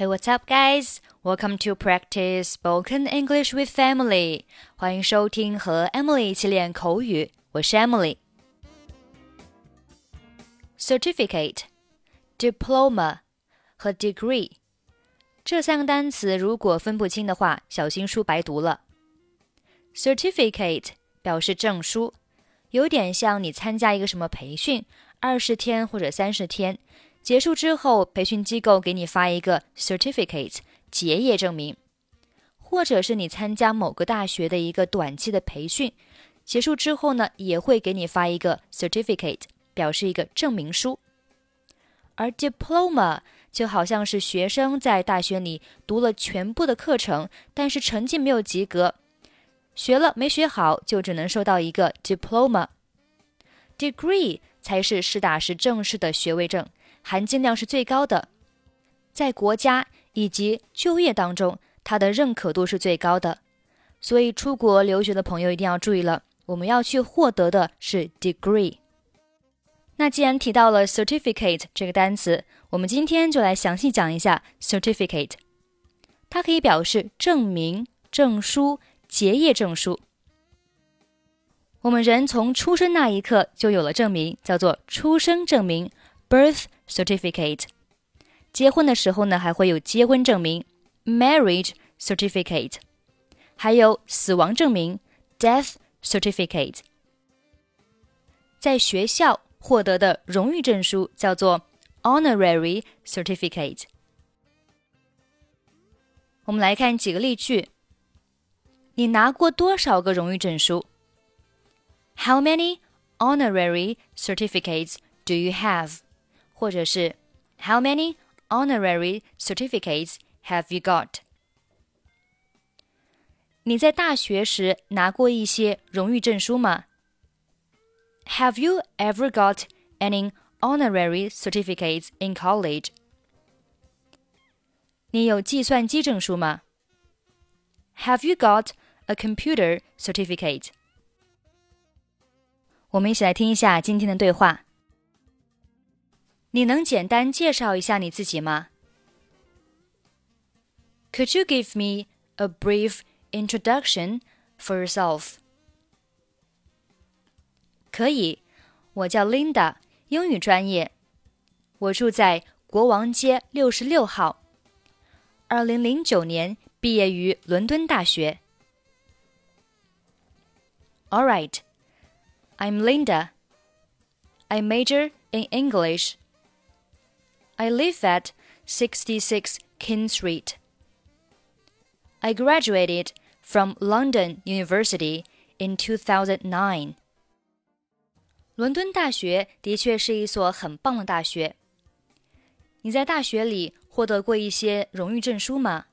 Hey, what's up, guys? Welcome to practice spoken English with Emily. 欢迎收听和 Emily 一起练口语。我是 Emily。Certificate、diploma 和 degree 这三个单词如果分不清的话，小心书白读了。Certificate 表示证书，有点像你参加一个什么培训，二十天或者三十天。结束之后，培训机构给你发一个 certificate 结业证明，或者是你参加某个大学的一个短期的培训，结束之后呢，也会给你发一个 certificate，表示一个证明书。而 diploma 就好像是学生在大学里读了全部的课程，但是成绩没有及格，学了没学好，就只能收到一个 diploma。degree 才是实打实正式的学位证。含金量是最高的，在国家以及就业当中，它的认可度是最高的。所以，出国留学的朋友一定要注意了，我们要去获得的是 degree。那既然提到了 certificate 这个单词，我们今天就来详细讲一下 certificate。它可以表示证明、证书、结业证书。我们人从出生那一刻就有了证明，叫做出生证明 （birth）。certificate，结婚的时候呢，还会有结婚证明 marriage certificate，还有死亡证明 death certificate。在学校获得的荣誉证书叫做 honorary certificate。我们来看几个例句：你拿过多少个荣誉证书？How many honorary certificates do you have? 或者是 How many honorary certificates have you got？你在大学时拿过一些荣誉证书吗？Have you ever got any honorary certificates in college？你有计算机证书吗？Have you got a computer certificate？我们一起来听一下今天的对话。 你能简单介绍一下你自己吗？Could you give me a brief introduction for yourself？可以，我叫 Linda，英语专业，我住在国王街六十六号。二零零九年毕业于伦敦大学。All right, I'm Linda. I major in English. I live at 66 King Street. I graduated from London University in 2009. 伦敦大学的确是一所很棒的大学。你在大学里获得过一些荣誉证书吗？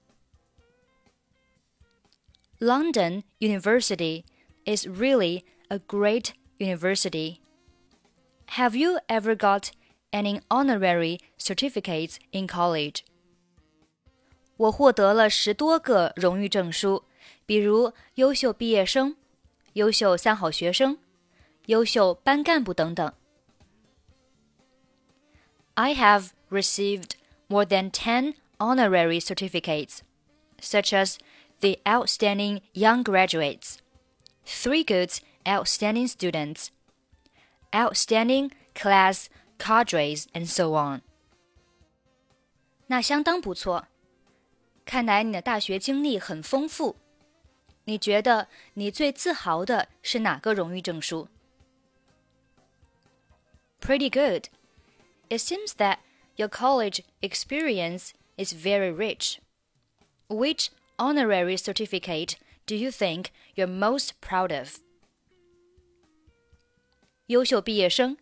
London University is really a great university. Have you ever got any honorary certificates in college. 我获得了十多个荣誉证书，比如优秀毕业生、优秀三好学生、优秀班干部等等。I have received more than 10 honorary certificates, such as the Outstanding Young Graduates, Three Good Outstanding Students, Outstanding Class cadres and so on。那相当不错，看来你的大学经历很丰富。你觉得你最自豪的是哪个荣誉证书？Pretty good. It seems that your college experience is very rich. Which honorary certificate do you think you're most proud of? 优秀毕业生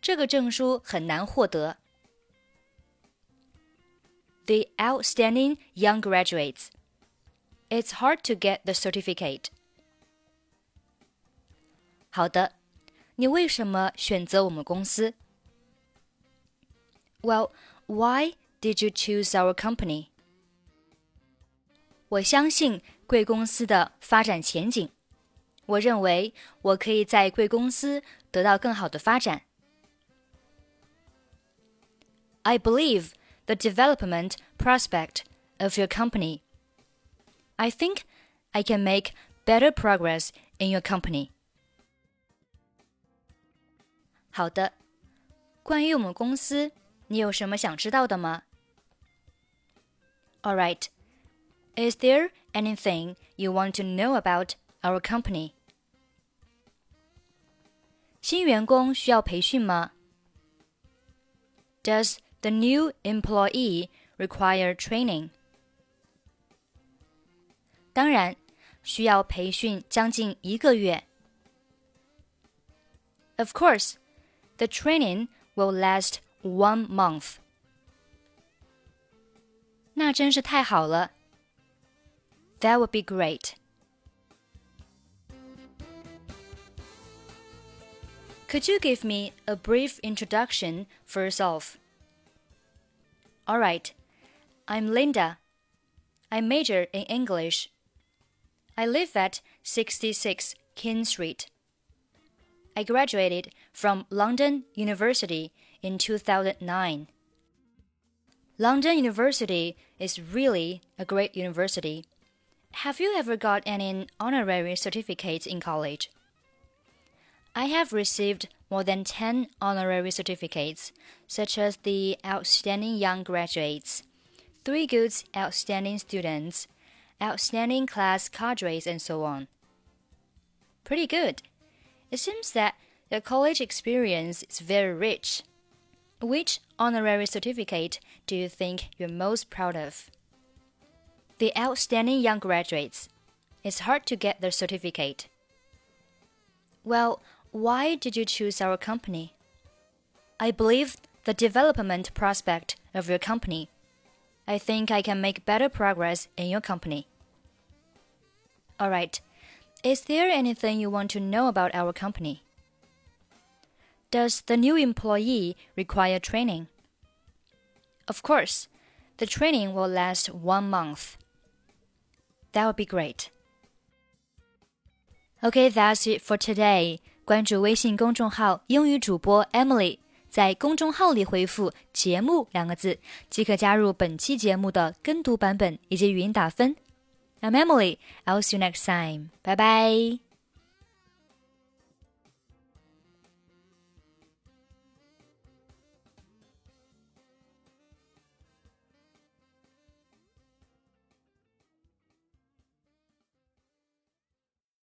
这个证书很难获得。The outstanding young graduates. It's hard to get the certificate. 好的，你为什么选择我们公司？Well, why did you choose our company? 我相信贵公司的发展前景。我认为我可以在贵公司得到更好的发展。 I believe the development prospect of your company? I think I can make better progress in your company. 好的，关于我们公司，你有什么想知道的吗？All right. Is there anything you want to know about our company? 新员工需要培训吗？Does the new employee require training? 当然，需要培训将近一个月。Of course, the training will last one month. 那真是太好了。That would be great. Could you give me a brief introduction first off? All right. I'm Linda. I major in English. I live at 66 King Street. I graduated from London University in 2009. London University is really a great university. Have you ever got any honorary certificates in college? I have received more than 10 honorary certificates, such as the Outstanding Young Graduates, Three Goods Outstanding Students, Outstanding Class Cadres, and so on. Pretty good. It seems that your college experience is very rich. Which honorary certificate do you think you're most proud of? The outstanding young graduates. It's hard to get their certificate. Well, why did you choose our company? I believe the development prospect of your company. I think I can make better progress in your company. All right. Is there anything you want to know about our company? Does the new employee require training? Of course. The training will last one month. That would be great. Okay, that's it for today. 关注微信公众号“英语主播 Emily”，在公众号里回复“节目”两个字，即可加入本期节目的跟读版本以及语音打分。I'm Emily. I'll see you next time. Bye bye.